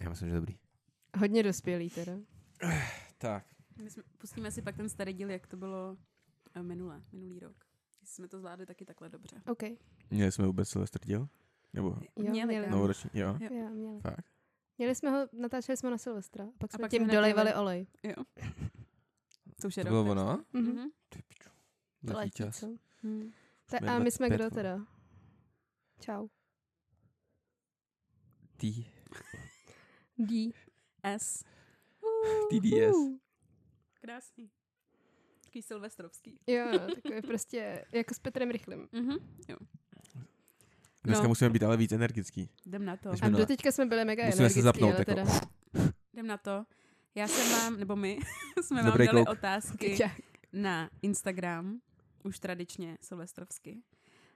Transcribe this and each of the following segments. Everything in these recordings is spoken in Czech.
Já myslím, že dobrý. Hodně dospělý teda. Tak. My jsme, pustíme si pak ten starý díl, jak to bylo eh, minule, minulý rok. Jestli jsme to zvládli taky takhle dobře. OK. Měli jsme vůbec Silvestr díl? Nebo Jo, Měli, novoroční? Jo. Jo. Jo, měli. Fakt. Měli jsme ho, natáčeli jsme na Silvestra. A pak A jsme pak tím dolejvali olej. Jo. To už je To bylo ono? Mhm. Ty piču. To Letí čas. Hmm. Ta, a my jsme 25, kdo teda? Čau. Ty. D. S. TDS. Krásný. Takový silvestrovský. Jo, no, takové prostě jako s Petrem Rychlým. Mhm. Jo. Dneska No. musíme být ale víc energický. Jdem na to. A minule. doteďka jsme byli mega Musíme se energický, zapnout, ale jako. teda. Jdem na to. Já jsem vám, nebo my, jsme vám Dobrý dali klouk. otázky na Instagram, už tradičně silvestrovsky.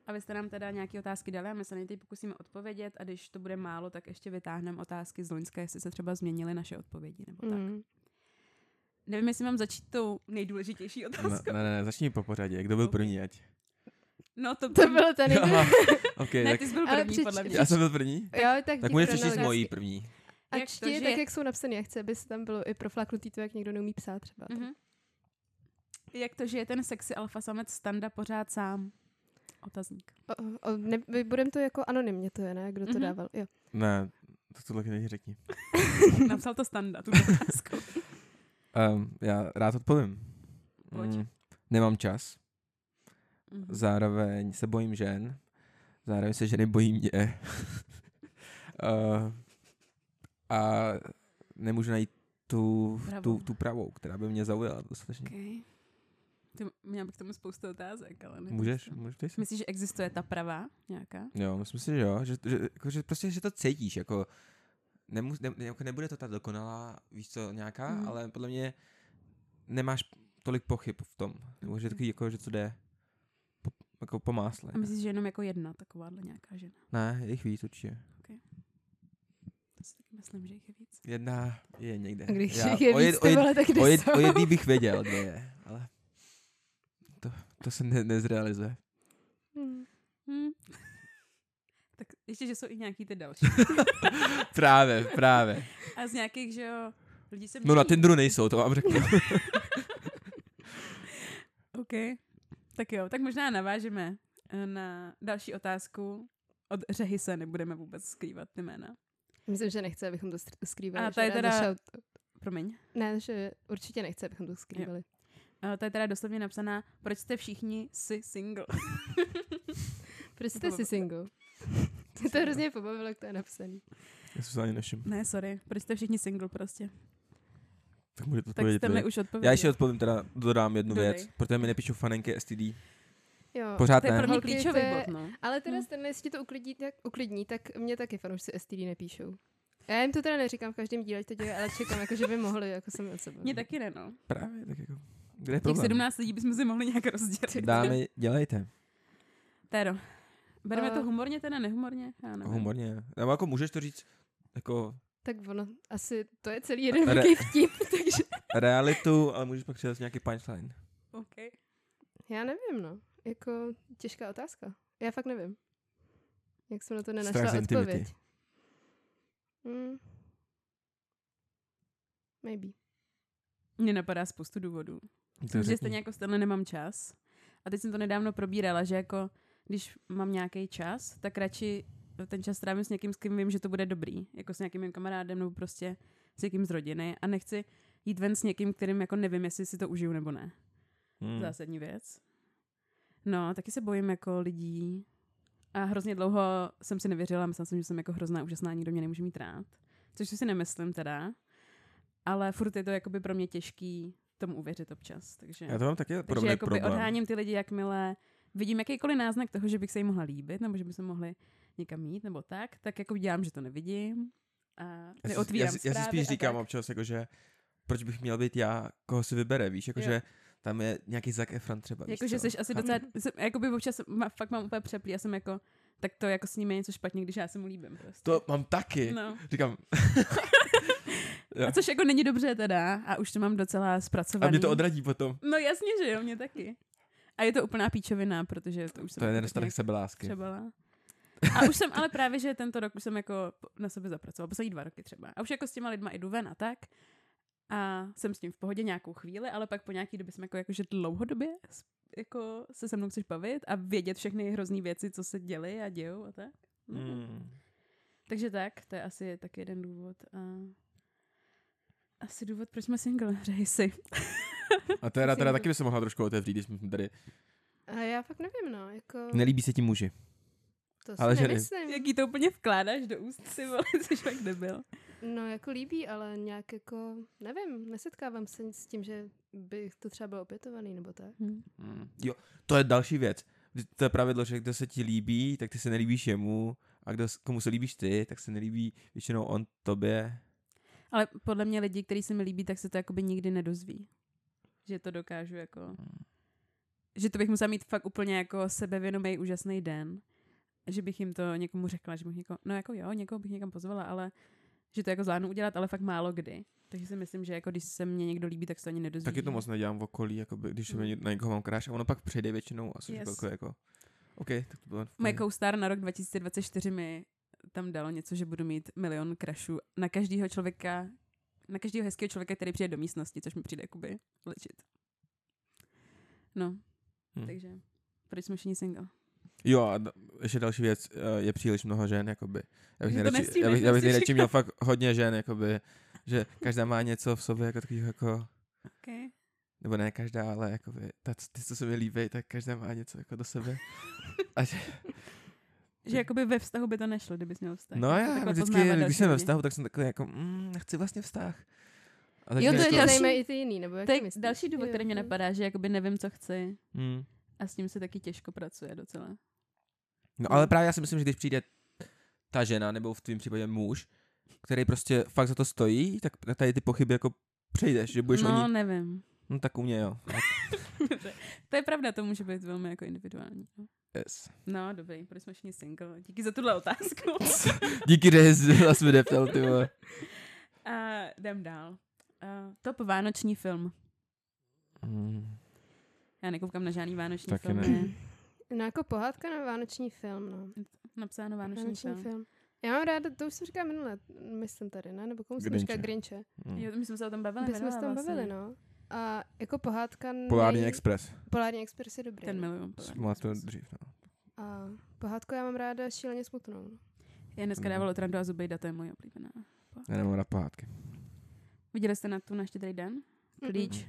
A vy jste nám teda nějaké otázky dali a my se na ně teď pokusíme odpovědět a když to bude málo, tak ještě vytáhneme otázky z Loňska, jestli se třeba změnily naše odpovědi nebo tak. Mm. Nevím, jestli mám začít tou nejdůležitější Ne, otázkou. ne, ne, začni po pořadě. Kdo byl první, ať? No to, To byl ten Aha, ok, Ne, tak ty jsi byl první, přič- podle mě. já jsem byl první? Jo, tak, Tak můžeš přečíst mojí první. A Jak to, že tak je- jak jsou napsaný, já chci, aby se tam bylo i proflaknutý to, jak někdo neumí psát třeba. Mhm. Jak to, že je ten sexy alfa samec standa pořád sám? Otazník. O, o, ne, budem to jako anonymně to je, ne? Kdo to Mhm. dával? Jo. Ne, to tohle není řekni. Napsal to standa, tu otázku. Um, já rád odpovím. Pojď. Mm, nemám čas. Mhm. Zároveň se bojím žen. Zároveň se ženy bojí mě. uh, a nemůžu najít tu, tu, Pravou. tu pravou, která by mě zaujala dostatečně. Okay. Ty, měla bych k tomu spoustu otázek, ale ne. Můžeš? Můžeš? Myslíš, že existuje ta pravá nějaká? Jo, myslím si, že jo. Že, že, jako, že prostě, že to cítíš, jako, nemus, ne, jako nebude to ta dokonalá, víš co, nějaká, Mhm. mm. ale podle mě nemáš tolik pochyb v tom. Nebo že takový, jako, že to jde po, jako po másle. A myslíš, že jenom jako jedna takováhle nějaká žena? Ne, je jich víc určitě. To si taky myslím, že jich je víc. Jedna je někde. A když Já je o, víc, jed, to o, jed, tak kde o, jed, jsou? o jedný bych věděl, kde je, ale to, to se ne, nezrealizuje. Hmm. Hm. tak ještě, že jsou i nějaký ty další. Právě, právě. A z nějakých, že jo, lidi se No na mění. Tinderu nejsou, to vám řeknu. OK. Tak jo, tak možná navážeme eh, na další otázku. Od Řehy se nebudeme vůbec skrývat ty jména. Myslím, že nechce, abychom to skrývali. A to je teda- Promiň. Ne, že určitě nechce, abychom to skrývali. Uh, to je teda doslovně napsaná, proč jste všichni si single. Proč jste si single? Mě to hrozně pobavilo, jak to je napsaný. Já jsem se ani nevšiml. ne, sorry, proč jste všichni single prostě. Tak můžete Tak odpovědět jste vy. mi už odpověděli. Já ještě odpovím, teda dodám jednu Dodej. věc, protože mi nepíšou fanenky STD. Jo. Pořád To je ne. pro mě Holky, klíčový bod, no. Ale teda Hm. Stanley, jestli ti to uklidní tak, uklidní, tak mě taky fanoušci STD nepíšou. Já jim to teda neříkám v každém díle, to dělají, ale čekám, jako, že by mohli jako sami od sebe. Mně taky ne, no. Právě, tak jako, kde je Těch problém? 17 lidí bychom si mohli nějak rozdělit. Dámy, dělejte. Téro. Bereme A- to humorně, teda nehumorně? Já nevím. Humorně. Nebo jako můžeš to říct jako Tak ono, asi to je celý jeden Re- velký vtip, takže realitu, ale můžeš pak přivést nějaký punchline. OK. já nevím, no. Jako těžká otázka. Já fakt nevím. Jak jsem na to Strach nenašla intimity. odpověď. Hmm. Maybe. Mně napadá spoustu důvodů. Myslím, že stejně jako tenhle nemám čas. A teď jsem to nedávno probírala, že jako když mám nějaký čas, tak radši ten čas trávím s někým, s kým vím, že to bude dobrý. Jako s nějakým mým kamarádem nebo prostě s někým z rodiny. A nechci jít ven s někým, kterým jako nevím, jestli si to užiju nebo ne. Hmm. Zásadní věc. No, taky se bojím jako lidí. A hrozně dlouho jsem si nevěřila, myslela jsem, že jsem jako hrozná, úžasná, nikdo mě nemůže mít rád. Což si nemyslím teda. Ale furt je to jakoby pro mě těžký tomu uvěřit občas. Takže, Já to mám taky takže jakoby problém. odháním ty lidi, jakmile vidím jakýkoliv náznak toho, že bych se jim mohla líbit, nebo že by se mohli někam mít, nebo tak, tak jako dělám, že to nevidím. A Já si, neotvírám já, si, já si spíš říkám tak. občas, jako, že proč bych měl být já, koho si vybere, víš, jakože tam je nějaký Zac Efron třeba, víš Jako, že co? jsi asi docela, jsem, jakoby občas má, fakt mám úplně přeplý, já jsem jako, tak to jako s nimi je něco špatně, když já se mu líbím prostě. To mám taky. No. Říkám. A což jako není dobře teda a už to mám docela zpracovaný. a mě to odradí potom. No jasně, že jo, mě taky. A je to úplná píčovina, protože to už jsem To je nedostatek sebelásky. Třeba. A už jsem, ale právě, že tento rok už jsem jako na sebe zapracovala, poslední dva roky třeba. A už jako s těma lidma jdu ven a tak. A jsem s tím v pohodě nějakou chvíli, ale pak po nějaký době jsem jako, jako že dlouhodobě jako se se mnou chceš bavit a vědět všechny hrozný věci, co se děly a dějou a tak. No. Mm. Takže tak, to je asi taky jeden důvod. A asi důvod, proč jsme single, hřeji si. A teda, teda taky by se mohla trošku otevřít, když jsme tady. A já fakt nevím, no, jako... Nelíbí se ti muži. To si ale ženy. nemyslím. Jaký to úplně vkládáš do úst, si vole, jsi fakt debil. No, jako líbí, ale nějak jako, nevím, nesetkávám se s tím, že by to třeba bylo opětovaný, nebo tak. Hm. Mm. Jo, to je další věc. To je pravidlo, že kdo se ti líbí, tak ty se nelíbíš jemu, a kdo, komu se líbíš ty, tak se nelíbí většinou on tobě. Ale podle mě lidi, kteří se mi líbí, tak se to jakoby nikdy nedozví. Že to dokážu jako... Hmm. Že to bych musela mít fakt úplně jako sebevědomý úžasný den. Že bych jim to někomu řekla, že bych někoho, no jako jo, někoho bych někam pozvala, ale že to jako zvládnu udělat, ale fakt málo kdy. Takže si myslím, že jako když se mě někdo líbí, tak se to ani nedozví. Taky to moc nedělám v okolí, jakoby, když Mm. na někoho mám kráš a ono pak přijde většinou a Yes. yes. jako, OK, tak to bylo pohodě. co-star na rok 2024 mi tam dalo něco, že budu mít milion crashů na každého člověka, na každého hezkého člověka, který přijde do místnosti, což mi přijde jakoby legit. No, Hm. takže proč jsme všichni single? Jo, a ještě další věc, eh, je příliš mnoho žen, jakoby. Já bych, nejradši, já bych, já bych nejradši měl fakt hodně žen, jakoby, že každá má něco v sobě, jako takového, jako, Okay. nebo ne každá, ale jakoby, ta, ty, co se mi líbí, tak každá má něco jako do sebe. A že, Že jakoby ve vztahu by to nešlo, kdybys měl vztah. no Jako já, vždycky, když další jsem ve vztahu, tak jsem takový jako, mm, chci vlastně vztah. A tak Jo, to je to jako- další- i ty jiný, nebo jak To ty je další důvod, který mě napadá, že jakoby nevím, co chci Mm. a s tím se taky těžko pracuje docela. No ale právě já si myslím, že když přijde ta žena, nebo v tvém případě muž, který prostě fakt za to stojí, tak na tady ty pochyby jako přejdeš, že budeš no, o ní, nevím. no tak u mě jo. to je pravda, to může být velmi jako individuální. no. Yes. No, dobrý, proč jsme všichni single? Díky za tuhle otázku. Díky, že jsi mi neptal, ty vole. A jdem dál. Uh, top vánoční film. Mm. Já nekoukám na žádný vánoční Taky film. ne. No jako pohádka na vánoční film, no. Napsáno vánoční, Vánoční film. film. Já mám ráda, to už jsem říkala minule, myslím tady, ne? Nebo komu jsem říkala Grinche. Mm. Jo, my jsme se o tom bavili. My jsme se tam vlastně. bavili, no. A jako pohádka... Polární nej- Express. Polární Express je dobrý. Ten no. miluju. Má to dřív, no. A pohádku já mám ráda šíleně smutnou. No. Já dneska Mhm. dával Trando a Zubejda, to je moje oblíbená. Já nemám rád pohádky. Viděli jste na tu na štědrý den? Klíč Mm-mm.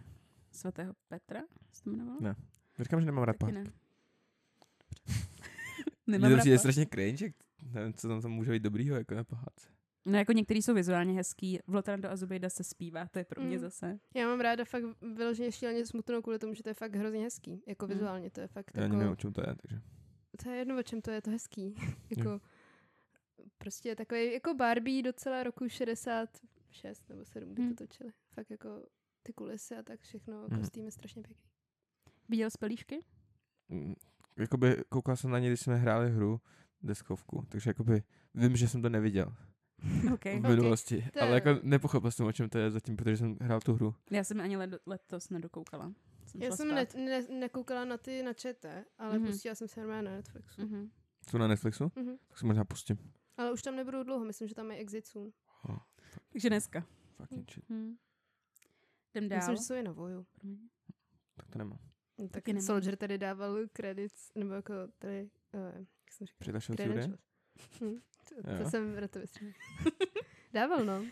svatého Petra? Se to jmenovalo? Ne. Říkám, že nemám rád Taky pohádky. ne. Nemám to rád po- strašně cringe, jak nevím, co tam, tam může být dobrýho, jako na pohádce. No jako některý jsou vizuálně hezký. V Lotrando a Zubejda se zpívá, to je pro mě Mm. zase. Já mám ráda fakt vyloženě šíleně smutnou kvůli tomu, že to je fakt hrozně hezký. Jako Mm. vizuálně to je fakt Já jako... nevím, o čem to je, takže. To je jedno, o čem to je, to hezký. jako, prostě takový jako Barbie docela roku 66 nebo 7, kdy Hmm. to točili. Fakt jako ty kulisy a tak všechno, Hmm. kostýmy strašně pěkný. Viděl jsi pelíšky? Mm, Jakoby koukal jsem na ně, když jsme hráli hru deskovku, takže jakoby vím, že jsem to neviděl OK. v minulosti, To je- ale jako nepochopil jsem, o čem to je zatím, protože jsem hrál tu hru. Já jsem ani let, letos nedokoukala. Jsem Já jsem ne, ne, nekoukala na ty na čete, ale Mhm. mm-hmm. pustila jsem se normálně na Netflixu. Mm-hmm. Mhm. Jsou na Netflixu? Mm-hmm. Tak si možná pustím. Ale už tam nebudou dlouho, myslím, že tam je Exit soon. Oh, Takže dneska. fucking shit. Hm. Jdem dál. Myslím, že jsou i na Voju. Promiň. Tak to nemám. No, tak Taky nemám. Soldier tady dával credits, nebo jako tady, uh, jak jsem říkala? To, Jo. jsem na to. Dával, no.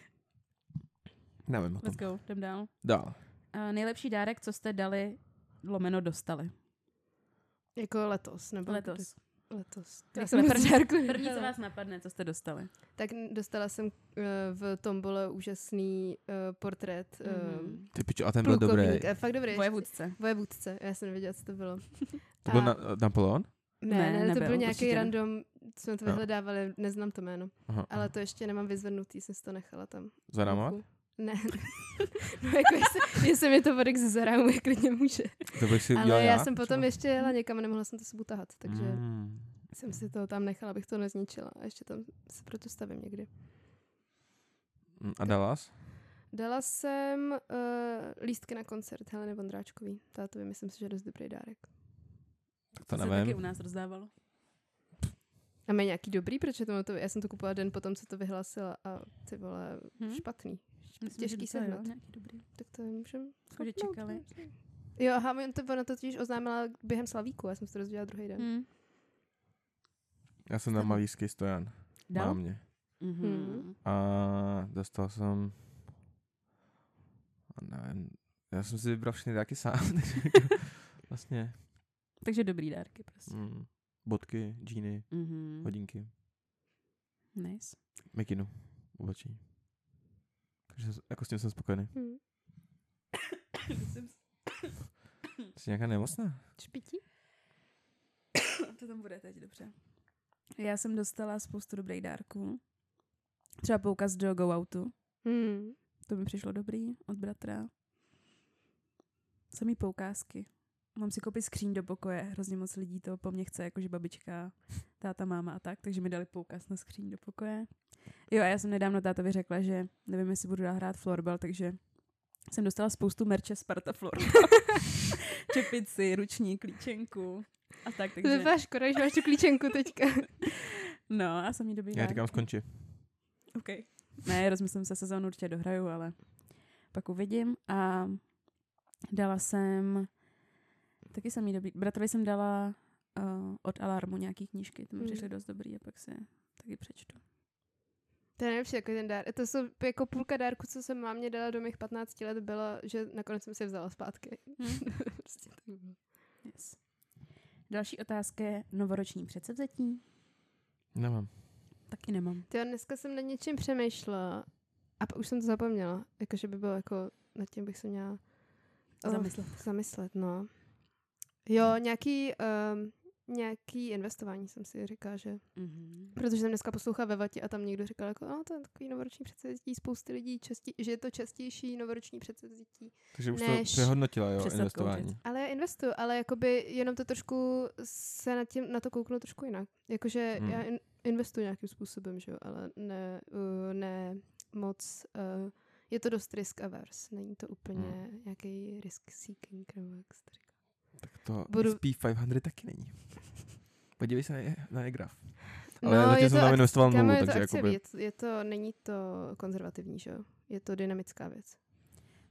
Nevím o tom. Let's go, jdem dál. Dál. Uh, nejlepší dárek, co jste dali, lomeno dostali. Jako letos, nebo Letos. kdy- Letos. Tak Já jsem první- dárku První, co vás napadne, co jste dostali. Tak dostala jsem uh, v tombole úžasný uh, portrét uh, Mhm. Ty pičo, a ten byl dobrý. A fakt dobrý. Vojevůdce. Vojevůdce. Já jsem nevěděla, co to bylo. To byl A- na, Napoleon? Ne, Ne, ne, to byl nějaký random, jsme to vyhledávali, neznám to jméno. Aha, Ale aha. to ještě nemám vyzvednutý, jsem si to nechala tam. Chvilku. Ne. no jako jestli, jestli mi to vodek ze zarámu, klidně může. To bych si Ale já, já jsem potom třeba? ještě jela někam a nemohla jsem to sebou tahat, takže mm. Jsem si to tam nechala, abych to nezničila. A ještě tam se proto stavím někdy. Mm, A Dallas? Dala jsem uh, lístky na koncert Heleny Vondráčkový. Tátovi myslím si, že je dost dobrý dárek. Tak to To se taky u nevím. nás rozdávalo. A má nějaký dobrý, protože to, to, já jsem to kupovala den potom, co to vyhlásila a ty vole, Hm? špatný. Myslím, Těžký nějaký dobrý. Tak to můžem že chopnout, čekali. Jo, aha, on to, ona to totiž oznámila během Slavíku, já jsem se to dozvěděla druhý den. Hm. Já jsem na malýský stojan. Dal? Mámě. Mhm. A dostal jsem... a Nevím, já jsem si vybral všechny dárky sám. takže jako vlastně Takže dobrý dárky prostě. mm, bodky, džíny, Mhm. hodinky, Nice. mikinu, obočí. Takže jako s tím jsem spokojený. Hmm. Jsi nějaká nemocná? Špití? to tam bude teď dobře. Já jsem dostala spoustu dobrých dárků. Třeba poukaz do Go Outu. Hmm. To mi přišlo dobrý od bratra. Samý poukázky. Mám si koupit skříň do pokoje. Hrozně moc lidí to po mně chce, jakože babička, táta, máma a tak, takže mi dali poukaz na skříň do pokoje. Jo, a já jsem nedávno tátovi řekla, že nevím, jestli budu dál hrát florbal, takže jsem dostala spoustu merče Sparta Florbal. Čepici, ruční, klíčenku a tak, To takže... vypadá škoda, že máš tu klíčenku teďka. No, a jsem jí dobrý Já říkám skonči. OK. Ne, rozmyslím se, sezónu určitě dohraju, ale pak uvidím. A dala jsem, taky jsem jí dobrý, bratrovi jsem dala uh, od Alarmu nějaký knížky, ty mi Mm. přišly dost dobrý a pak si taky přečtu. To je nejlepší jako ten dár. To jsou jako půlka dárku, co jsem mámě dala do mých 15 let, byla, že nakonec jsem si vzala zpátky. Hm? prostě tak bylo. Yes. Další otázka je novoroční předsevzetí. Nemám. Taky nemám. Ty dneska jsem nad něčím přemýšlela a pak už jsem to zapomněla. Jakože by bylo jako, nad tím bych se měla oh, Zamyslet. zamyslet, no. Jo, nějaký, um, nějaký investování jsem si říkala, že Mm-hmm. Protože jsem dneska poslouchala ve Vatě a tam někdo říkal, jako, a to je takový novoroční předsevzetí, spousty lidí, častí, že je to častější novoroční předsevzetí. Takže už Než to přehodnotila, jo, investování. kouřit. Ale já investuju, ale jakoby jenom to trošku se na, tím, na to kouknu trošku jinak. Jakože hmm. já in, investuju nějakým způsobem, že jo, ale ne, uh, ne moc, uh, je to dost risk averse, není to úplně hmm. nějaký risk seeking, nebo jak se. Tak to Budu- SP500 taky není. Podívej se na, je, na je graf. Ale no, zatím je jsem to tam investoval nulu, je to takže akciový, jakoby... je, to, je to, není to konzervativní, že jo, je to dynamická věc.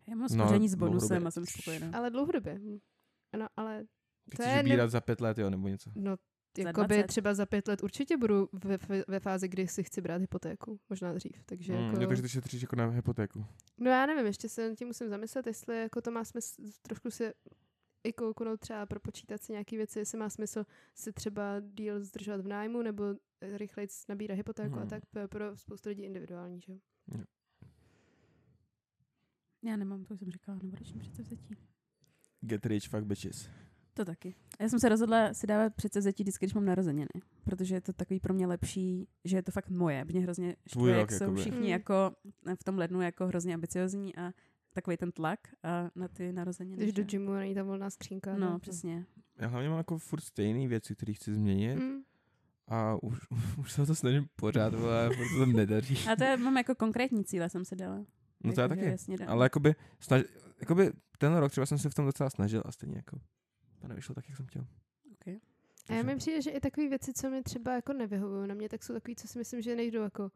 Já mám No, spoření s dlouhodobě. bonusem a jsem spokojená. Ale dlouhodobě. Ano, ale to Chceš je... vybírat za pět let, jo, nebo něco. No, jakoby 20. třeba za pět let určitě budu ve, ve, fázi, kdy si chci brát hypotéku. Možná dřív. Takže Mm, jako... jo, takže ty šetříš jako na hypotéku. No já nevím, ještě se nad tím musím zamyslet, jestli jako to má smysl trošku si i kouknout třeba propočítat si nějaký věci, jestli má smysl si třeba díl zdržovat v nájmu nebo rychleji nabírat hypotéku Hmm. a tak pro, pro spoustu lidí individuální, že jo. Já nemám, to už jsem říkala, novoroční předsevzetí. Get rich, fuck bitches. To taky. Já jsem se rozhodla si dávat předsevzetí vždycky, když mám narozeniny, protože je to takový pro mě lepší, že je to fakt moje. Mě hrozně štve, jak jsou jakoby. všichni Mm. jako v tom lednu jako hrozně ambiciozní a takový ten tlak a na ty narozeniny. Když do gymu není ta volná skřínka. No, tak- přesně. Já hlavně mám jako furt stejné věci, které chci změnit Mm. a už, už se o to snažím pořád, ale furt se to nedaří. A to je, mám jako konkrétní cíle, jsem si dala. No to já Jako, taky. Jasně dám. Ale jakoby, snaž, jakoby ten rok třeba jsem se v tom docela snažil a stejně jako to nevyšlo tak, jak jsem chtěl. Okay. A já mi přijde, že i takové věci, co mi třeba jako nevyhovují na mě, tak jsou takové, co si myslím, že nejdou jako,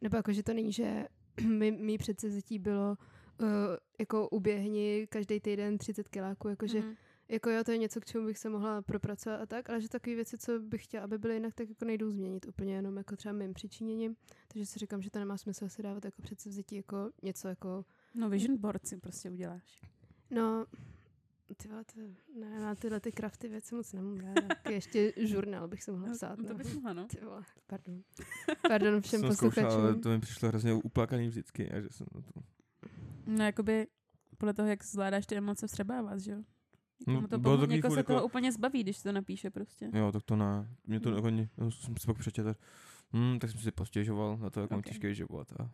nebo jako, že to není, že mi, mý předsevzetí bylo uh, jako uběhni každý týden 30 kiláků, jakože Mhm. jako jo, to je něco, k čemu bych se mohla propracovat a tak, ale že takové věci, co bych chtěla, aby byly jinak, tak jako nejdou změnit úplně jenom jako třeba mým přičiněním. Takže si říkám, že to nemá smysl si dávat jako předsevzetí jako něco jako, No vision board si prostě uděláš. no, ty vole, to, ne, na tyhle ty crafty věci moc nemám ráda. Taky ještě žurnál bych se mohla psát. No, to no. bys mohla, no. Ty vole, pardon. Pardon všem jsem zkoušel, ale posluchačům. to mi přišlo hrozně uplakaný vždycky a že jsem na to... No jakoby podle toho, jak zvládáš ty emoce vstřebávat, že jo? No, Někomu to bylo pomo- takový někoho furt se toho jako- úplně zbaví, když to napíše prostě. Jo, tak to ne. Mě to Hmm. jako, já jsem si pak přečetl. Hmm, tak jsem si postěžoval na to, jak mám Ok. těžký život a,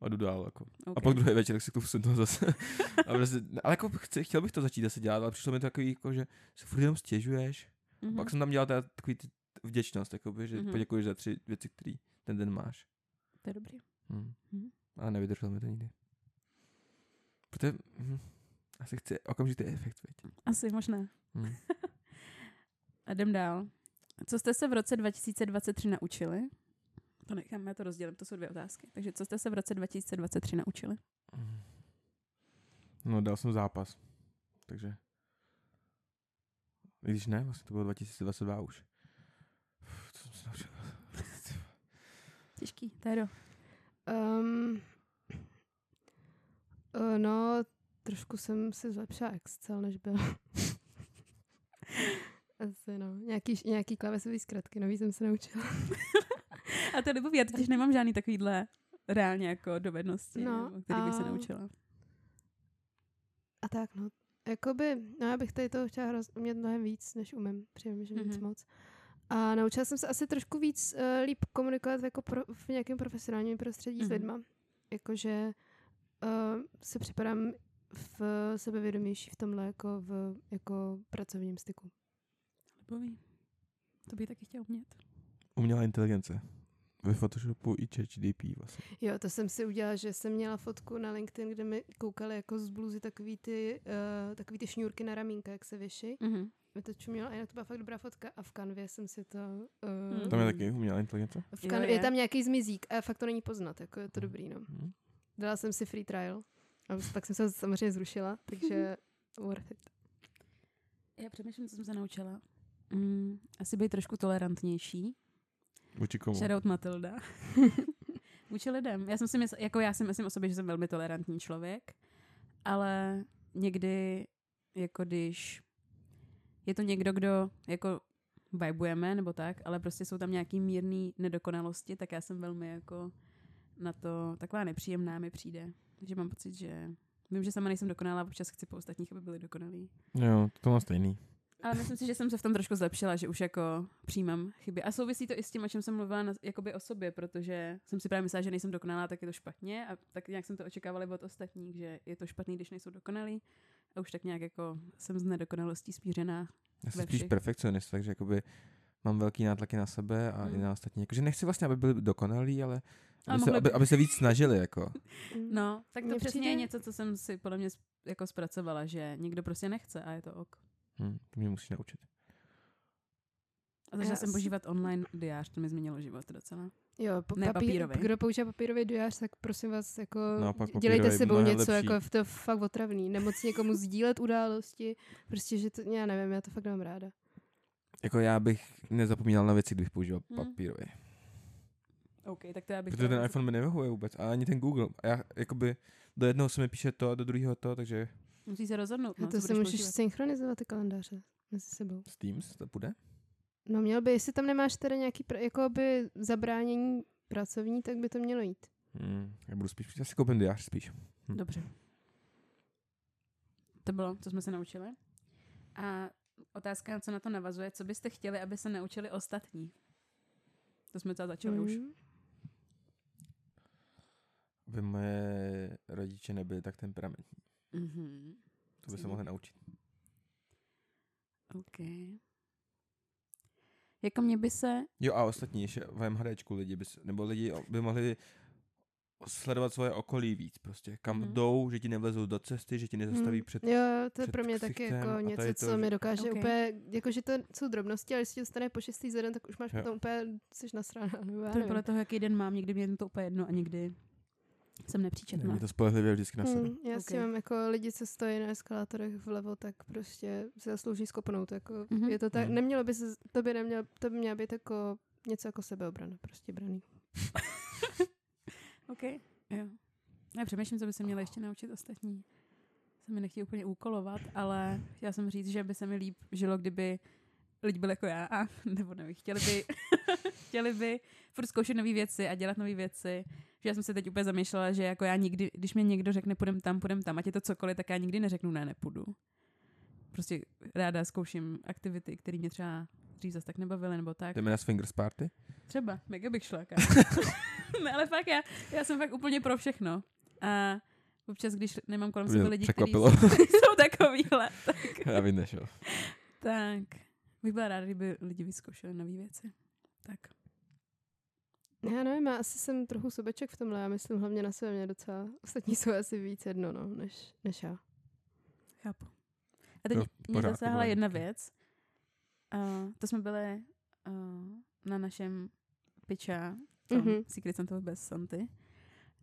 a jdu dál. Jako. A Okay. pak druhý večer, tak si to sednu zase. a prostě, ale jako chci, chtěl bych to začít zase dělat, ale přišlo mi to takový, jako, že se furt jenom stěžuješ. Mhm. Pak jsem tam dělal teda takový ty vděčnost, jakoby, že Mhm. mm-hmm. poděkuješ za tři věci, které ten den máš. To je dobrý. Hmm. Mhm. A nevydrželo mi to nikdy. Protože hm, asi chci okamžitý efekt, veď. Asi možná. Hm. A jdem dál. Co jste se v roce 2023 naučili? To nechám, já to rozdělím, to jsou dvě otázky. Takže co jste se v roce 2023 naučili? No, dal jsem zápas. Takže... I když ne, vlastně to bylo 2022 už. Uf, Co jsem se naučil? Těžký, Téro. Um, uh, no, trošku jsem si zlepšila Excel, než byl. Asi no. Nějaký, nějaký klávesový zkratky, nový jsem se naučila. A to nebo já totiž nemám žádný takovýhle reálně jako dovednosti, No, který bych se a- naučila. A tak no, jakoby, no já bych tady to chtěla hroz, umět mnohem víc, než umím, přijím, že víc Mhm. moc. A naučila jsem se asi trošku víc uh, líp komunikovat jako pro, v nějakém profesionálním prostředí s Mhm. lidma. Jakože uh, se připadám v sebevědomější v tomhle jako v jako pracovním styku. Libový. To bych taky chtěla umět. Umělá inteligence. Ve Photoshopu i ChatGDP vlastně. Jo, to jsem si udělala, že jsem měla fotku na LinkedIn, kde mi koukali jako z bluzy takový ty, uh, takový ty šňůrky na ramínka, jak se věší. Mhm. Mi to čumělo a jinak to byla fakt dobrá fotka a v kanvě jsem si to... Uh, Tam je taky umělá inteligence? v Jo, kan- je. je tam nějaký zmizík a fakt to není poznat, jako je to dobrý, no. Hm. Dala jsem si free trial a pak jsem se samozřejmě zrušila, takže worth it. Já přemýšlím, co jsem se naučila. Mm, asi být trošku tolerantnější. Vůči komu? Shoutout Matilda. Vůči lidem. Já jsem si mysl, jako já si myslím o sobě, že jsem velmi tolerantní člověk, ale někdy, jako když je to někdo, kdo jako vibujeme nebo tak, ale prostě jsou tam nějaký mírný nedokonalosti, tak já jsem velmi jako na to taková nepříjemná mi přijde. Takže mám pocit, že vím, že sama nejsem dokonalá, občas chci po ostatních, aby byli dokonalí. Jo, to mám stejný. Ale myslím si, že jsem se v tom trošku zlepšila, že už jako přijímám chyby. A souvisí to i s tím, o čem jsem mluvila na, jakoby o sobě, protože jsem si právě myslela, že nejsem dokonalá, tak je to špatně. A tak nějak jsem to očekávala od ostatních, že je to špatný, když nejsou dokonalí. A už tak nějak jako jsem z nedokonalostí smířená. Já jsem spíš perfekcionist, takže jakoby mám velký nátlaky na sebe a Hmm. i na ostatní. Jakože nechci vlastně, aby byli dokonalí, ale aby, se, aby, by. aby se víc snažili, jako. No, tak to Mně přesně přijde- je něco, co jsem si podle mě jako zpracovala, že někdo prostě nechce a je to ok. Hm, to mě musí naučit. A začala Já jsem požívat online diář, to mi změnilo život docela. Jo, po, Ne papír, papírovej. kdo používá papírový diář, tak prosím vás, jako Naopak dě- dělejte papírovej sebou něco, lepší. jako to je fakt otravný. Nemoc někomu sdílet události, prostě, že to, já nevím, já to fakt nemám ráda. Jako já bych nezapomínal na věci, když používal Hm. papírový. OK, tak to já bych Protože ten iPhone mi nevyhovuje vůbec, a ani ten Google. A já, jakoby, do jednoho se mi píše to, do druhého to, takže Musí se rozhodnout, No, no, to se můžeš používat. synchronizovat ty kalendáře mezi sebou. s Teams to bude? No měl by, jestli tam nemáš tedy nějaký pr- jakoby zabránění pracovní, tak by to mělo jít. Hm, já budu spíš, já si koupím diář spíš. Hm. Dobře. To bylo, co jsme se naučili. A otázka, co na to navazuje, co byste chtěli, aby se naučili ostatní? To jsme to začali už. Mm. Aby moje rodiče nebyli tak temperamentní. Mhm. To by se mohli naučit. OK. Jako mě by se... Jo a ostatní ještě v MHDčku lidi by, s- nebo lidi by mohli sledovat svoje okolí víc prostě. Kam Mhm. jdou, že ti nevlezou do cesty, že ti nezastaví Mm. před... Jo, to je před pro mě taky jako a něco, to, co že- mi dokáže Ok. úplně, jako že to jsou drobnosti, ale když ti to stane po šestý za den, tak už máš Jo. potom úplně, jsi nasrána, nebo To je podle toho, jaký den mám. Někdy mě je to úplně jedno a někdy jsem nepříčetná. Není to spolehlivě vždycky na sebe. Hmm, já si Ok. mám jako lidi, co stojí na eskalátorech vlevo, tak prostě si zaslouží skopnout. Jako Mhm. Je to tak, Mhm. nemělo by se, to by nemělo, to by mělo být jako něco jako sebeobrana, prostě braný. OK, jo. Já přemýšlím, co by se měla ještě naučit ostatní. Se mi nechtějí úplně úkolovat, ale chtěla jsem říct, že by se mi líp žilo, kdyby lidi byli jako já, a, nebo nevím, chtěli by, chtěli by furt zkoušet nové věci a dělat nové věci. Že já jsem se teď úplně zamýšlela, že jako já nikdy, když mi někdo řekne půjdem tam, půjdem tam, ať je to cokoliv, tak já nikdy neřeknu ne, nepůjdu. Prostě ráda zkouším aktivity, které mě třeba dřív zase tak nebavily, nebo tak. Jdeme na Swingers Party? Třeba, mega bych šla. ne, ale fakt já, já jsem fakt úplně pro všechno. A občas, když nemám kolem sebe lidi, kteří překvapilo. jsou, takovýhle, tak, Já bych nešel. tak bych byla ráda, kdyby lidi vyzkoušeli nové věci. Tak. Já nevím, já asi jsem trochu sobeček v tomhle, já myslím hlavně na sebe, mě docela, ostatní jsou asi víc jedno, no, než, než já. Chápu. A teď Jo, mě zasáhla pořád. jedna věc. A to jsme byli uh, na našem piča, tom Mhm. mm-hmm. Secret Santa Best Santy,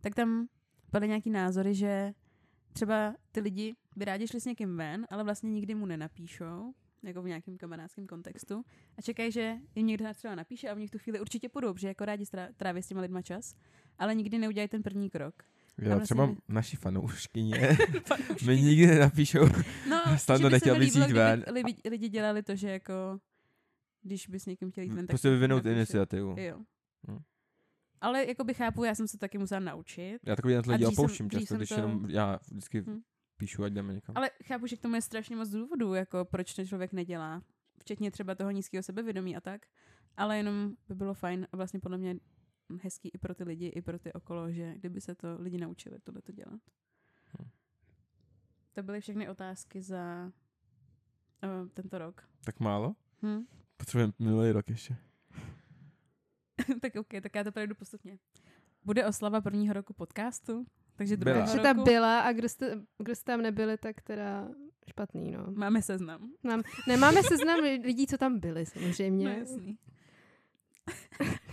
tak tam byly nějaký názory, že třeba ty lidi by rádi šli s někým ven, ale vlastně nikdy mu nenapíšou, jako v nějakém kamarádském kontextu, a čekají, že jim někdo třeba napíše a v nich tu chvíli určitě půjdou, protože jako rádi strá- tráví s těma lidma čas, ale nikdy neudělají ten první krok. Jo, vlastně třeba my- naši fanouškyně mi nikdy nenapíšou. No, Stan že to by se nechtěl víc líbilo, jít ven. Lidi, lidi dělali to, že jako když by s někým chtěl jít ven, tak Prostě vyvinout iniciativu. Jo. Hm. Ale jako by chápu, já jsem se taky musela naučit. Já takový lidi opouštím často, když to- jenom já vždycky Hm. píšu, ať jdeme někam. Ale chápu, že k tomu je strašně moc důvodů, jako proč to člověk nedělá. Včetně třeba toho nízkého sebevědomí a tak. Ale jenom by bylo fajn a vlastně podle mě hezký i pro ty lidi, i pro ty okolo, že kdyby se to lidi naučili tohle to dělat. Hm. To byly všechny otázky za uh, tento rok. Tak málo? Hm? Potřebujeme minulý rok ještě. tak ok, tak já to projdu postupně. Bude oslava prvního roku podcastu, takže Byla. druhého Že ta roku byla a kdo jste, kdo jste tam nebyli, tak teda špatný, no. máme seznam. Mám, nemáme seznam lidí, co tam byli, samozřejmě. No jasný.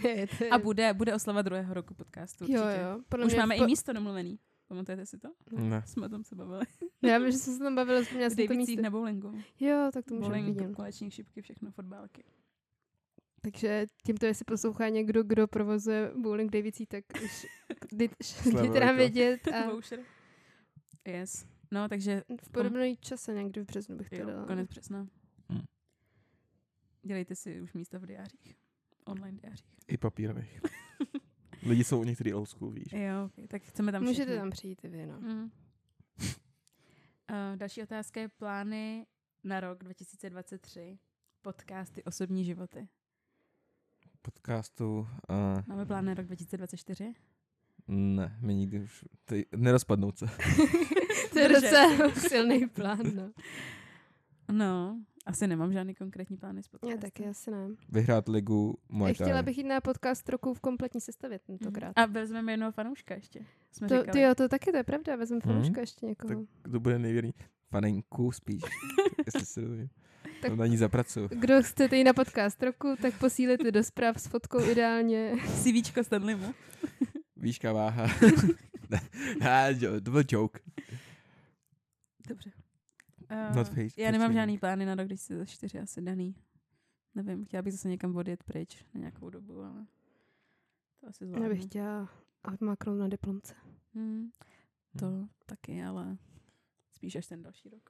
Je, to je- A bude, bude oslava druhého roku podcastu. Jo, určitě. jo. Podle Už máme po, i místo domluvený. Pamatujete si to? Ne. Jsme o tom se bavili. Já vím, že jsem se tam bavila, vzpomněla V jsem to místo. na bowlingu. Jo, tak to můžeme Bowling, vidět. kolečník, šipky, všechno, fotbálky. Takže tímto, jestli poslouchá někdo, kdo provozuje bowling Davicí, tak už dejte nám vědět a. Yes. No, takže v podobném čase někdy v březnu bych to jo, dala. konec března. Hm. Dělejte si už místa v diářích. Online diářích. I papírových. Lidi jsou některý old school, víš. Jo, okay, tak chceme tam Můžete všechny. tam přijít i vy, no. Mm. Uh, další otázka je plány na rok 2023. Podcasty Osobní životy. Podcastu. Uh, Máme plán na rok 2024? ne, my nikdy už... Ty, nerozpadnout se. to je docela silný plán, no. No, asi nemám žádný konkrétní plány s Já podcastem. taky asi ne. Vyhrát ligu Muay Já chtěla Thai. bych jít na podcast roku v kompletní sestavě tentokrát. A vezmeme jednoho fanouška ještě. Jsme To, říkali. ty jo, to taky, to je pravda, vezmu Mhm. fanouška ještě někoho. Tak kdo bude nejvěrný? Panenku spíš. jestli se dozvím. Tak- Tak... Na ní zapracuju. Kdo chcete jít na podcast roku, tak posílete do zpráv s fotkou ideálně. CVčko Stanleymu. Výška, váha. to byl joke. Dobře. Uh, Not face- já nemám žádný plány na rok 2024 asi daný. Nevím, chtěla bych zase někam odjet pryč na nějakou dobu, ale to asi zvládnu. Já bych chtěla odmaknout na diplomce. Hmm, to Hmm. taky, ale spíš až ten další rok.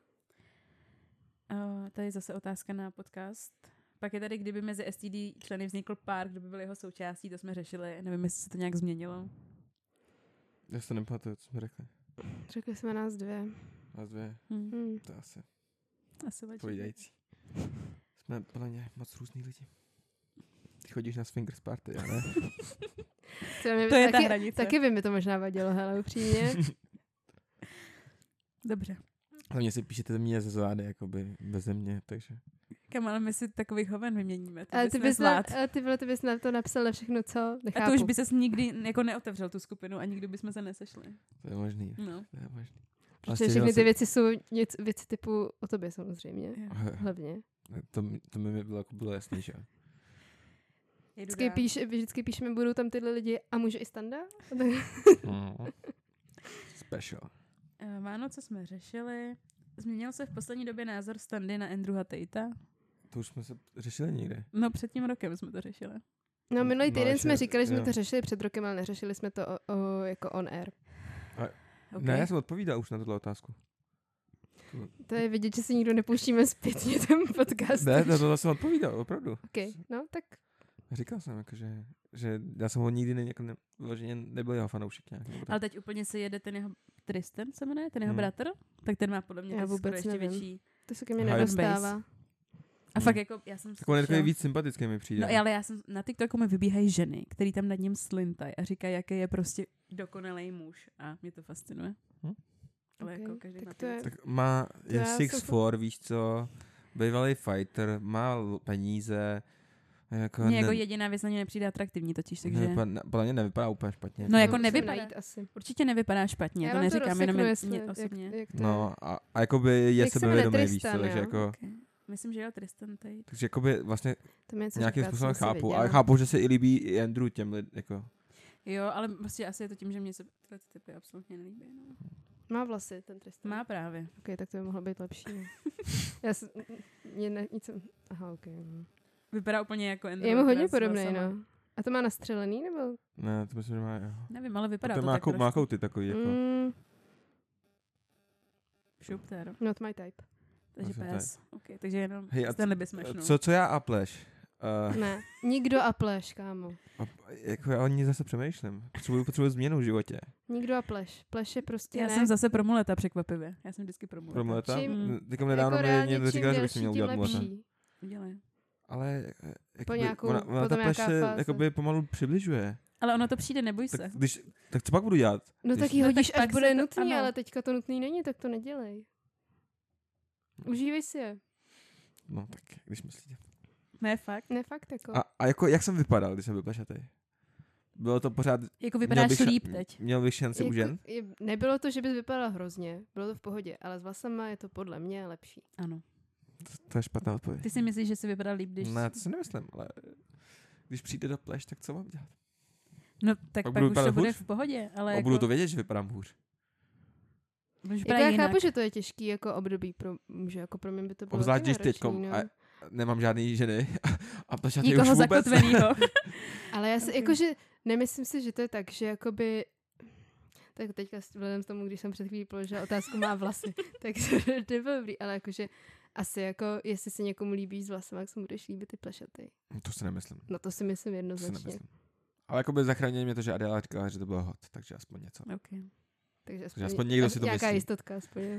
Uh, tady je zase otázka na podcast. Pak je tady, kdyby mezi STD členy vznikl pár, kdo by byl jeho součástí, to jsme řešili. Nevím, jestli se to nějak změnilo. Já se nepamatuju, co jsme řekli. Řekli jsme nás dvě. Nás dvě, Hmm. Hmm. to je asi Asi povídající. Jsme podle mě moc různý lidi. Ty chodíš na swingers party, já ne? To, je ta taky, hranice. Taky by mi to možná vadilo, hele, upřímně. Dobře. Hlavně si píšete mě ze zády, jakoby beze mě, takže... Kam, ale my si takových hoven vyměníme. To Ale ty bys, na, ale ty, vole, ty bys na to napsal na všechno, co? Nechápu. A to už by ses nikdy jako neotevřel tu skupinu a nikdy bychom se nesešli. To je možný. No. To je možný. Protože všechny ty věci jsou nic, věci typu o tobě samozřejmě. Jo. Hlavně. To, to mi bylo, jako bylo jasný, že? Vždycky, píš, vždycky píšeme, budou tam tyhle lidi a může i standa? Mm. Special. Eh, Vánoce jsme řešili. Změnil se v poslední době názor Standy na Andrewa Tatea? To už jsme se řešili někde. No před tím rokem jsme to řešili. No minulý No, týden ještě- jsme říkali, že jsme to řešili před rokem, ale neřešili jsme to o, o, jako on air. Okay. Ne, já jsem odpovídal už na tuto otázku. To je vidět, že si nikdo nepouštíme zpětně ten podcast. Ne, na to jsem odpovídal, opravdu. Okay. No tak Říkal jsem, jako, že, že já jsem ho nikdy ne, jako ne, nebyl jeho fanoušek nějak. Ale teď úplně se jede ten jeho Tristan se jmenuje, ten jeho Hmm. bratr, tak ten má podle mě Já vůbec ještě nevím. větší. to se ke mně nedostává. A Hmm. fakt jako, já jsem Tak on je takový víc sympatický mi přijde. No ale já jsem, na TikToku mi vybíhají ženy, který tam nad ním slintají a říkají, jaký je prostě dokonalý muž a mě to fascinuje. Hm? Ale Ok, jako každý tak má to je-. Tak má, je já six jsem four, víš co, bývalý fighter, má peníze, jako, Mně jako jediná věc na ně nepřijde atraktivní totiž, takže... nevypadá, podle mě nevypadá úplně špatně. No, jako nevypadá. najít asi. Určitě nevypadá špatně, Já to vám neříkám, jenom rozseknu, mě, jestli- mě jak- osobně. Jak, to No a, a jakoby je Jak se jmenuje sebevědomý, víš co, Tristan, takže jako Okay. Myslím, že jo, Tristan Tate. Takže jakoby vlastně To nějakým způsobem chápu. viděla. Ale chápu, že se i líbí i Andrew těm lid, jako. Jo, ale prostě asi je to tím, že mě se tyhle ty typy absolutně nelíbí. No. Má vlasy, ten Tristan. Má právě. Ok, tak to by mohlo být lepší. No. Já jsem, mě ne, nic, aha, ok. No. Vypadá úplně jako Andrew. Je mu hodně podobný, no. A to má nastřelený, nebo? Ne, to myslím, že má, jo. Nevím, ale vypadá to to, má, tak kou, má trošku. kouty takový, jako. Mm, Šup, to je, no. not my type. Takže Asi pes. Okay, takže jenom Hej, Stanley Bismash. Co, co já a Pleš? Uh, Ne, nikdo a pleš, kámo. a, jako já o ní zase přemýšlím. Potřebuju, potřebuju změnu v životě. Nikdo a pleš. Pleš je prostě Já ne. jsem zase pro muleta překvapivě. Já jsem vždycky pro muleta. Pro mleta? Čím- Teďka nedávno jako mi reálně někdo říkal, že bych si měl udělat. Udělej. Ale eh, jakoby, nějakou- ona, ona potom ta Pleš se jakoby pomalu přibližuje. Ale ono to přijde, neboj se. Tak, když, tak co pak budu dělat? No Když- tak ji No hodíš, tak pak až bude to- nutný, ano. ale teďka to nutný není, tak to nedělej. Užívej si je. No tak, když myslíte. Ne, fakt. Ne, fakt jako. A, a jako, jak jsem vypadal, když jsem byl plešatý? Bylo to pořád... Jako měl vypadáš bych ša- líp teď. Měl bych šanci u jako, žen? je, nebylo to, že bys vypadala hrozně, bylo to v pohodě, ale s vlasama je to podle mě lepší. Ano. To, to je špatná odpověď. Ty si myslíš, že jsi vypadal líp, když... Ne, to si nemyslím, ale když přijde do pleš, tak co mám dělat? No tak Pak pak, už to vypadat bude hůř? v pohodě, ale A jako... budu to vědět, že vypadám hůř. Jako já jinak. chápu, že to je těžký jako období pro muže, jako pro mě by to bylo Obzvlášť, když teďkom náročný, a nemám žádný ženy a plešatý Nikoho už vůbec zakotvenýho. Ale já si, Ok. jakože, nemyslím si, že to je tak, že jakoby, tak teďka vzhledem k tomu, když jsem před chvílí položila otázku má vlasy, tak to nebylo dobrý, ale jakože asi jako, jestli se někomu líbí s vlasem, jak se mu budeš líbit ty plešaty. To si nemyslím. No to si myslím To si jednoznačně. nemyslím. Ale jako by zachránili mě to, že Adela říkala, že to bylo hot, takže aspoň něco. okay. Takže aspoň, Takže aspoň někdo si to nějaká myslí. jistotka aspoň. je.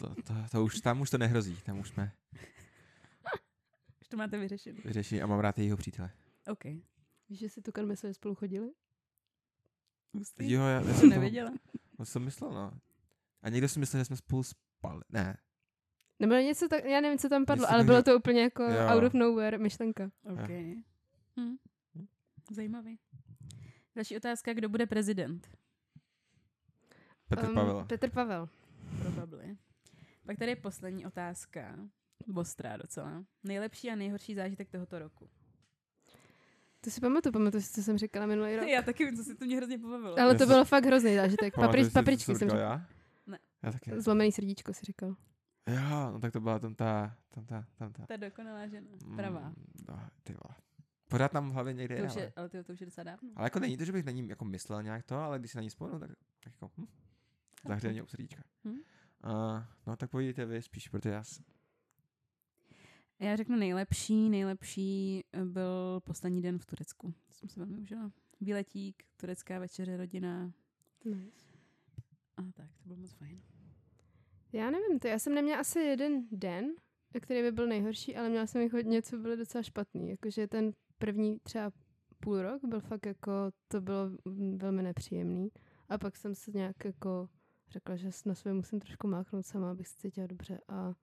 To, to, to, už, tam už to nehrozí, tam už jsme to máte vyřešit. vyřešili a mám rád jejího přítele. OK. Víš, že si tu my jsme spolu chodili? Hustý. Jo, já, já To jsem, to, nevěděla. to jsem myslel, no. A někdo si myslel, že jsme spolu spali. Ne. Nebo něco tak, já nevím, co tam padlo, Něco ale bylo to úplně jako Jo. out of nowhere myšlenka. OK. Hm. Zajímavý. Další otázka, kdo bude prezident? Petr Um, Pavel. Petr Pavel. Probably. Pak tady je poslední otázka. Ostrá docela. Nejlepší a nejhorší zážitek tohoto roku. To si pamatuju, pamatuju si, co jsem říkala minulý rok. Já taky vím, co si to mě hrozně pobavilo. Ale to bylo fakt hrozný zážitek. Papri, papričky jsem říkal říkala. já? Ne. Já taky. Zlomený srdíčko si říkal. Jo, no tak to byla tam ta, tam ta, tam ta. Ta dokonalá žena. Pravá. Mm, no, ty vole. Pořád tam v hlavě někde To je, už je, ale. ale to, to už je docela dávno. ale jako není to, že bych na ní jako myslel nějak to, ale když si na ní vzpomenu, tak, tak jako, hm, zahřeje mě u srdíčka. Hm. Uh, no tak povídejte vy spíš, protože já Já řeknu nejlepší. Nejlepší eh, byl poslední den v Turecku. To jsem si velmi užila. Výletík, turecká večeře, rodina Nice. a tak. To bylo moc fajn. Já nevím, to já jsem neměla asi jeden den, který by byl nejhorší, ale měla jsem jich hodně, co byly docela špatný. Jakože ten první třeba půl rok byl fakt jako, to bylo velmi nepříjemný. A pak jsem se nějak jako řekla, že na sebe musím trošku máchnout sama, abych se cítila dobře. A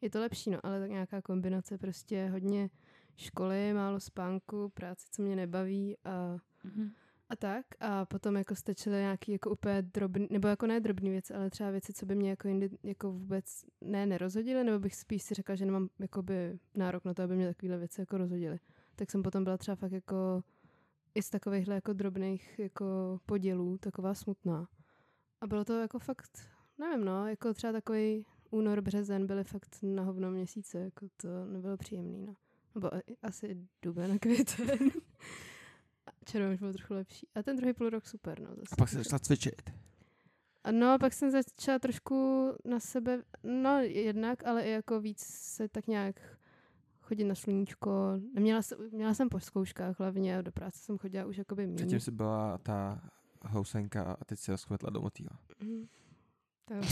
je to lepší, no, ale tak nějaká kombinace prostě hodně školy, málo spánku, práce, co mě nebaví a Mhm. a tak. A potom jako stačily nějaký jako úplně drobný, nebo jako ne drobný věci, ale třeba věci, co by mě jako jindy jako vůbec ne nerozhodily, nebo bych spíš si řekla, že nemám jakoby nárok na to, aby mě takovéhle věci jako rozhodily. Tak jsem potom byla třeba fakt jako i z takovýchhle jako drobných jako podělů taková smutná. A bylo to jako fakt, nevím no, jako třeba takový únor, březen byly fakt na hovno měsíce, jako to nebylo příjemný, no. Nebo asi duben a květen. Červen už byl trochu lepší. A ten druhý půl rok super, no. Zase. A pak se začala cvičit. A no, pak jsem začala trošku na sebe, no jednak, ale i jako víc se tak nějak chodit na sluníčko. Neměla jsem, měla jsem po zkouškách hlavně a do práce jsem chodila už jakoby méně. Předtím si byla ta housenka a teď si rozkvetla do motýla. Tak.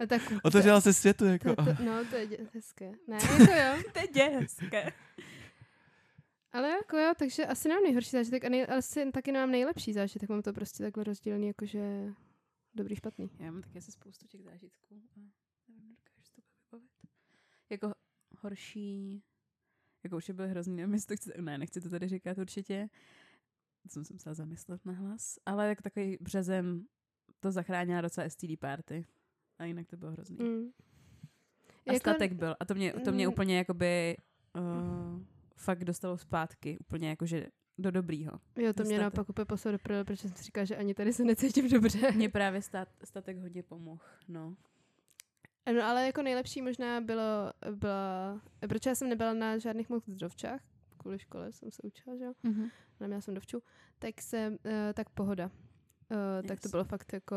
A tak, Otevřela se světu, to, jako. to, no, to je dě- hezké. Ne, jako jo. To je děské. Ale jako jo, takže asi nemám nejhorší zážitek, a nej, ale asi taky nemám nejlepší zážitek. Mám to prostě takhle rozdělený, jakože dobrý, špatný. Já mám taky asi spoustu těch zážitků a nevím, to vybavit. Jako horší, jako už byly hrozný, nevím, jestli to chci, ne, nechci to tady říkat určitě. To jsem se musela zamyslet na hlas. Ale jak takový březen to zachránila docela STD party. A jinak to bylo hrozný. Mm. A Jako- statek byl. A to mě, to mě Mm. úplně jakoby uh, fakt dostalo zpátky. Úplně jakože do dobrýho. Jo, to mě naopak úplně poslalo do prdele, protože jsem si říkala, že ani tady se necítím dobře. Mně právě stat, statek hodně pomohl. No. No ale jako nejlepší možná bylo, byla, protože já jsem nebyla na žádných moc dovčách, kvůli škole jsem se učila, že jo, Mm-hmm. neměla jsem dovču, tak jsem, uh, tak pohoda. Uh, Tak to Yes. bylo fakt jako,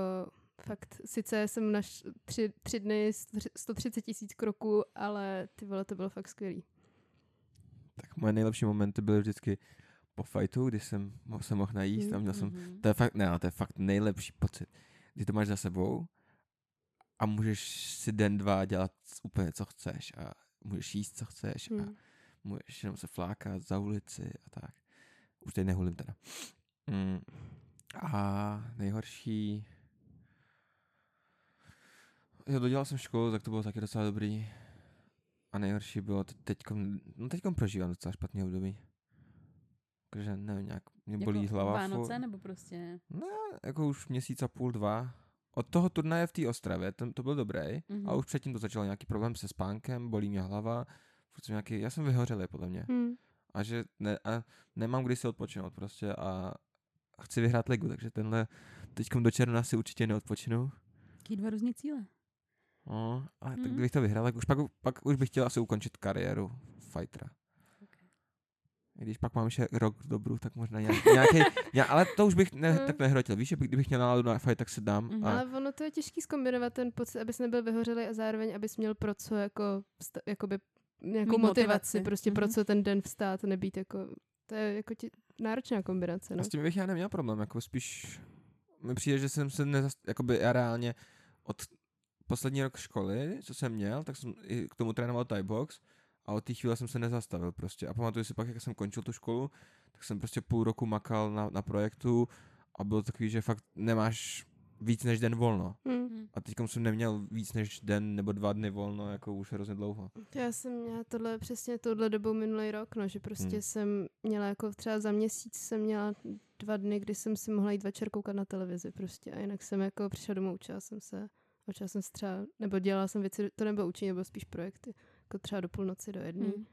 fakt, sice jsem na tři, tři dny st- 130 tisíc kroků, ale ty vole, to bylo fakt skvělý. Tak moje nejlepší momenty byly vždycky po fightu, kdy jsem mo- se mohl najíst a měl jsem Mm-hmm. To je fakt, ne, to je fakt nejlepší pocit. Kdy to máš za sebou a můžeš si den, dva dělat úplně co chceš a můžeš jíst, co chceš a Hmm. můžeš jenom se flákat za ulici a tak. Už teď nehulím teda. Mm. A nejhorší... Jo, dodělal jsem školu, tak to bylo taky docela dobrý. A nejhorší bylo te- teďkom, no teďkom prožívám docela špatný období. Takže nevím, nějak mě bolí jako hlava. Vánoce furt. nebo prostě... No, jako už měsíc a půl, dva. Od toho turnaje v té Ostravě, ten, to byl dobrý. Mhm. A už předtím to začalo nějaký problém se spánkem, bolí mě hlava. Furt jsem nějaký, já jsem vyhořelý podle mě. Hmm. A že ne, a nemám kdy si odpočinout prostě a chci vyhrát ligu, takže tenhle teďkom do června si určitě neodpočinu. Jaký dva různý cíle. No, a tak Mhm. kdybych to vyhrál, tak už pak, pak už bych chtěl asi ukončit kariéru fightera. I když pak mám ještě rok v dobru, tak možná nějaký, nějaký já, ale to už bych ne, Mm. tak nehrotil. Víš, že bych- kdybych měl náladu na fight, tak se dám. Mhm. A, Ale ono to je těžký zkombinovat ten pocit, abys nebyl vyhořelý a zároveň, abys měl pro co jako, jakoby nějakou Mít motivaci, motivaci. prostě pro Mhm. co ten den vstát, nebýt jako, to je jako ti, náročná kombinace, a no. s tím bych já neměl problém, jako spíš mi přijde, že jsem se nezast, jakoby já reálně od poslední rok školy, co jsem měl, tak jsem i k tomu trénoval Thai box a od té chvíle jsem se nezastavil prostě. A pamatuju si pak, jak jsem končil tu školu, tak jsem prostě půl roku makal na, na projektu a bylo takový, že fakt nemáš víc než den volno. Hmm. A teď jsem neměl víc než den nebo dva dny volno, jako už hrozně dlouho. Já jsem měla tohle přesně touhle dobou minulý rok, no, že prostě Hmm. jsem měla jako třeba za měsíc jsem měla dva dny, kdy jsem si mohla jít večer koukat na televizi prostě a jinak jsem jako přišla domů, učila jsem se, učila jsem se třeba, nebo dělala jsem věci, to nebylo učení, nebo spíš projekty, jako třeba do půlnoci, do jedné Mm.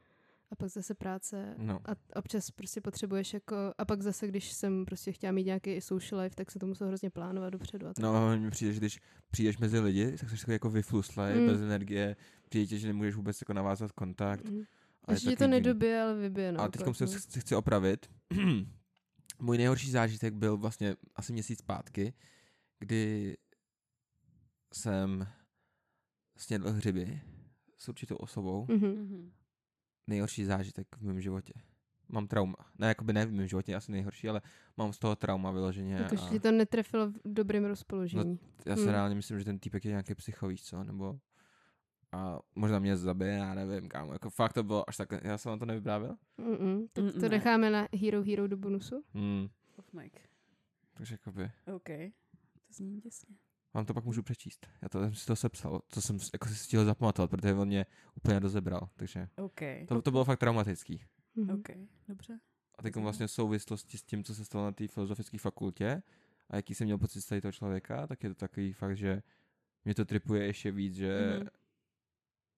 a pak zase práce No. a občas prostě potřebuješ jako, a pak zase, když jsem prostě chtěla mít nějaký social life, tak se to muselo hrozně plánovat dopředu a tak. No a mně přijde, že když přijdeš mezi lidi, tak jsi takový jako vyfluslej, Mm. bez energie, přijde ti, že nemůžeš vůbec jako navázat kontakt. Mm. A ti to nedobije, ale vybije. A naopak, teď se no. chci, chci opravit. Můj nejhorší zážitek byl vlastně asi měsíc zpátky, kdy jsem snědl hřiby s určitou osobou. Mhm. Mhm. Nejhorší zážitek v mém životě. Mám trauma. Ne, jakoby ne v mém životě, asi nejhorší, ale mám z toho trauma vyloženě. Jakože a ti to netrefilo v dobrém rozpoložení. já si Hmm. reálně myslím, že ten týpek je nějaký psycho, víš co, nebo a možná mě zabije, já nevím, kámo, jako fakt to bylo až tak, já jsem vám to nevyprávěl? Mm-mm. Tak Mm, to ne. necháme na Hero Hero do bonusu. Hmm, Off mic. takže jakoby, OK. To zní děsně. Vám to pak můžu přečíst. Já to jsem si to sepsal, to jsem s- jako si stihl zapamatovat, protože on mě úplně rozebral, takže OK. to, to bylo fakt traumatický. Mhm. OK, dobře. A teď vlastně v souvislosti s tím, co se stalo na té filozofické fakultě a jaký jsem měl pocit z tady toho člověka, tak je to takový fakt, že mě to tripuje ještě víc, že Mhm.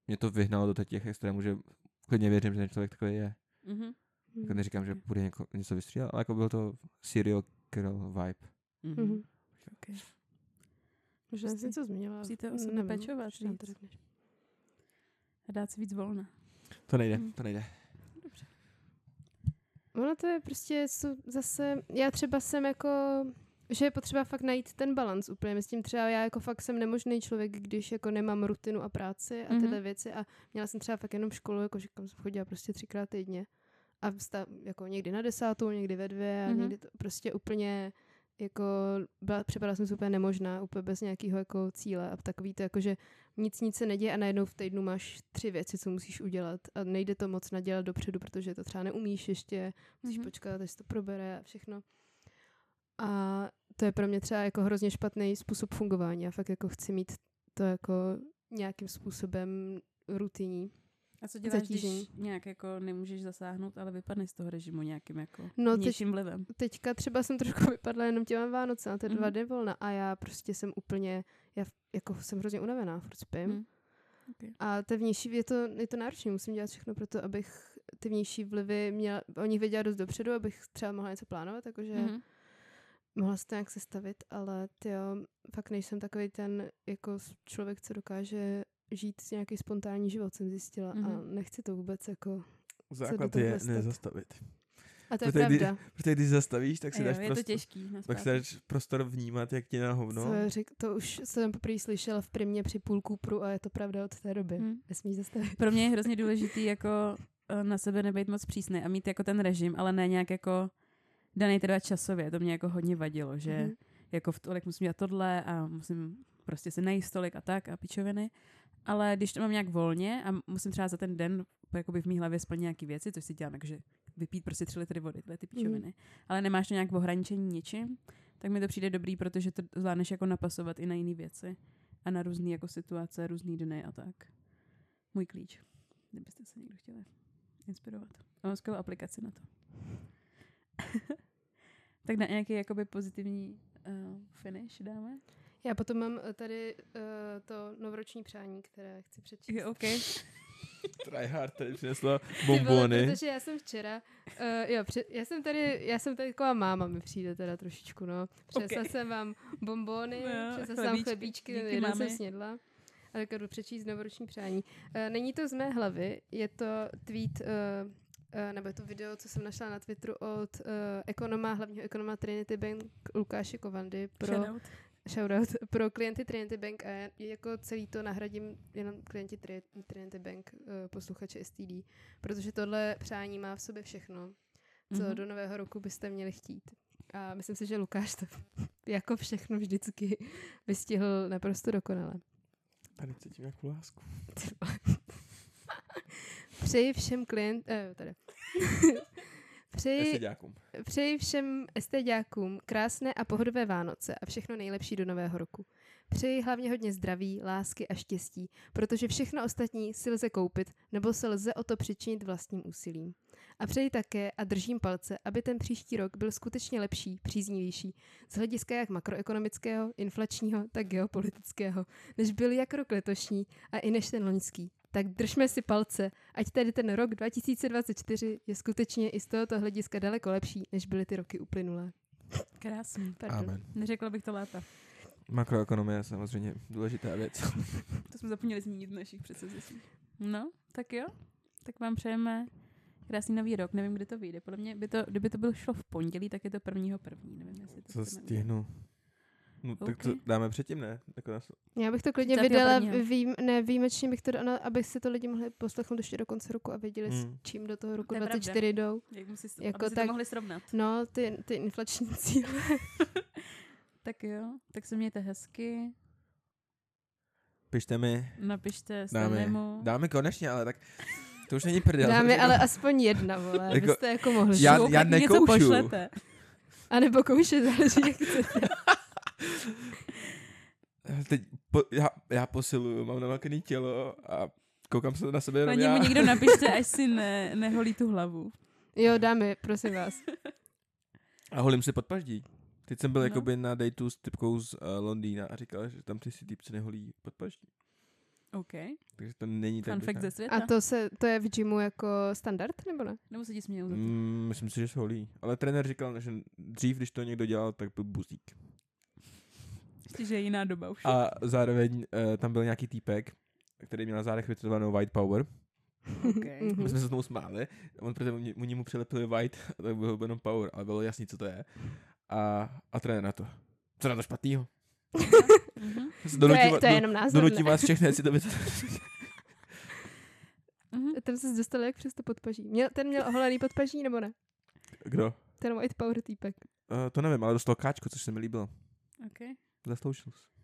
mě to vyhnalo do těch extrémů, že klidně věřím, že ten člověk takový je. Mhm. Jako neříkám, že bude něko, něco vystřílet, ale jako byl to serial killer vibe. Mhm. Mhm. Možná jsi něco zmínila. musíte o sebe pečovat víc. A dát si víc volna. To nejde, Mhm. to nejde. Ono to je prostě zase, já třeba jsem jako, že je potřeba fakt najít ten balans úplně. Myslím třeba já jako fakt jsem nemožný člověk, když jako nemám rutinu a práci a Mhm. tyhle věci a měla jsem třeba fakt jenom školu, jako že kam jsem chodila prostě třikrát týdně a vsta, jako někdy na desátou, někdy ve dvě a Mhm. někdy to prostě úplně jako byla, připadala jsem si úplně nemožná, úplně bez nějakého jako cíle a takový to jako, že nic nic se neděje a najednou v týdnu máš tři věci, co musíš udělat a nejde to moc nadělat dopředu, protože to třeba neumíš ještě, musíš Mhm. počkat, až to probere a všechno. A to je pro mě třeba jako hrozně špatný způsob fungování. Já fakt jako chci mít to jako nějakým způsobem rutinní. A co děláš, Zatížení. když nějak jako nemůžeš zasáhnout, ale vypadne z toho režimu nějakým jako No, teď- vlivem? Teďka třeba jsem trošku vypadla jenom těma Vánoce na ty dva Mhm. dny volna a já prostě jsem úplně, já jako jsem hrozně unavená, furt spím. Mhm. Okay. A ta vnější, je to, je to náročné, musím dělat všechno pro to, abych ty vnější vlivy měla, o nich věděla dost dopředu, abych třeba mohla něco plánovat, jakože mm-hmm. Mhm. mohla se to nějak sestavit, ale ty jo, fakt nejsem takový ten jako člověk, co dokáže žít nějaký spontánní život, jsem zjistila a Mhm. Nechci to vůbec jako... Základ je dostat? nezastavit. A to je Protože kdy- pravda. Protože když zastavíš, tak si jo, dáš je to prostor, těžký. na tak si dáš prostor vnímat, jak ti na hovno. Co řek, to už jsem poprvé slyšela v primě při půl Cooperu a je to pravda od té doby. Hm. Nesmíš zastavit. Pro mě je hrozně důležitý jako eh, na sebe nebejt moc přísný a mít jako ten režim, ale ne nějak jako daný teda časově. To mě jako hodně vadilo, že Mhm. jako v tolik musím dělat tohle a musím prostě se najíst tolik a tak a pičoviny. Ale když to mám nějak volně a musím třeba za ten den jakoby v mý hlavě splnit nějaké věci, což si dělám, jakože vypít prostě tři litry vody, tyhle ty pičoviny, ale nemáš to nějak ohraničení ničím, tak mi to přijde dobrý, protože to zvládneš jako napasovat i na jiné věci a na různé jako situace, různý dny a tak. Můj klíč, kdybyste se někdo chtěli inspirovat. A mám skvělou aplikaci na to. tak na nějaký jakoby pozitivní uh, finish dáme? Já potom mám eh, tady uh, to novoroční přání, které chci přečíst. Jo, OK. Tryhard tady přinesla vole, bombony. protože já jsem včera, uh, jo, před, já jsem tady, já jsem tady taková máma, mi přijde teda trošičku, no. Přinesla Ok. jsem vám bombony, No, přinesla jsem vám chlebíčky. jeden jsem snědla. A tak jdu přečíst novoroční přání. Uh, není to z mé hlavy, je to tweet, uh, uh, nebo je to video, co jsem našla na Twitteru od uh, ekonoma, hlavního ekonoma Trinity Bank Lukáše Kovandy pro Shoutout. Shoutout pro klienty Trinity Bank a já jako celý to nahradím jenom klienti Tri- Trinity Bank, uh, posluchače STD, protože tohle přání má v sobě všechno, co Mhm. do nového roku byste měli chtít. A myslím si, že Lukáš to jako všechno vždycky vystihl naprosto dokonale. Tady cítím nějakou lásku. Přeji všem klient... Eh, tady. Přeji. Přeji všem esteďákům krásné a pohodové Vánoce a všechno nejlepší do nového roku. Přeji hlavně hodně zdraví, lásky a štěstí, protože všechno ostatní si lze koupit nebo se lze o to přičinit vlastním úsilím. A přeji také a držím palce, aby ten příští rok byl skutečně lepší, příznivější, z hlediska jak makroekonomického, inflačního, tak geopolitického, než byl jak rok letošní a i než ten loňský. Tak držme si palce, ať tedy ten rok 2024 je skutečně i z tohoto hlediska daleko lepší, než byly ty roky uplynulé. Krásný. Pardon. Amen. Neřekla bych to lépe. Makroekonomie je samozřejmě důležitá věc. To jsme zapomněli zmínit v našich předsevzetích. No, tak jo. Tak vám přejeme krásný nový rok. Nevím, kdy to vyjde. Podle mě, by to, kdyby to bylo šlo v pondělí, tak je to prvního první. Nevím, jestli to Co udělat. No, tak to dáme předtím, ne? Jako nás... Já bych to klidně 31.. vydala, vým, ne, výjimečně bych to dala, aby si to lidi mohli poslechnout ještě do konce roku a věděli, s Hmm. čím do toho roku To je pravda. 24 jdou. Jak musí, Jako jako aby si tak- to mohli srovnat. No, ty, ty inflační cíle. Tak jo, tak se mějte hezky. Pište mi. Napište Dáme. Dáme konečně, ale tak to už není prdel. Dáme ale aspoň jedna, vole, Jako- jako, abyste jako mohli. Já- já mi něco nekoušu. pošlete. A nebo kouše, záleží, jak chcete. Teď po, já, já posiluju, mám namakený tělo a koukám se na sebe jenom já. mu někdo napište, až si ne, neholí tu hlavu. Jo, dáme, prosím vás. A holím si podpaždí. Teď jsem byl No. jakoby na dateu s typkou z uh, Londýna a říkal, že tam ty si týpci neholí podpaždí. OK. Takže to není tak Fun ze světa. A to, se, to je v gymu jako standard, nebo ne? Nebo se ti smějou za to. Mm, myslím si, že se holí. Ale trenér říkal, že dřív, když to někdo dělal, tak byl buzík. Ještě, že je jiná doba už. A zároveň uh, tam byl nějaký týpek, který měl na zádech vytetovanou white power. Okay. Mhm. My jsme se tomu smáli. On protože oni, oni mu přilepili white, a tak bylo jenom power, ale bylo jasný, co to je. A, a trenér na to. Co na to špatného? Mhm. To je, to je jenom názor, Donutím ne? vás všechny, si to by... Mhm. Tam se dostal jak přes to podpaží. Měl, ten měl oholený podpaží, nebo ne? Kdo? Ten white power týpek. Uh, to nevím, ale dostal káčko, což se mi líbilo. Okay. Zasloužil jsi.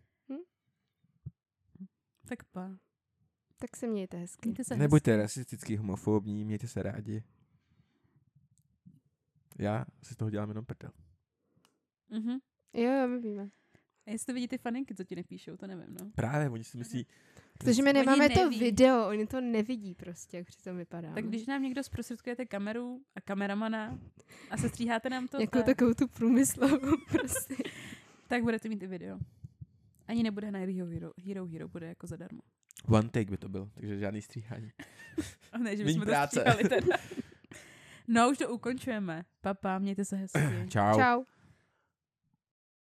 Tak pa. Tak se mějte hezky. Mějte se Nebuďte rasistický, homofobní, mějte se rádi. Já si z toho dělám jenom prdel. Mhm. Jo, jo, my víme. A jestli to vidí ty faninky, co ti nepíšou, to nevím, no. Právě, oni si myslí, Protože my nemáme to video, oni to nevidí prostě, jak přitom vypadá. Tak když nám někdo zprostředkujete kameru a kameramana a sestříháte nám to, Jako tak, takovou tu průmyslovou prostě. Tak budete mít i video. Ani nebude na Hero Hero, Hero Hero, bude jako zadarmo. One take by to byl, takže žádný stříhání. A ne, že bychom to práce. stříhali teda. No, už to ukončujeme. Papa, mějte se hezky. Čau. Čau.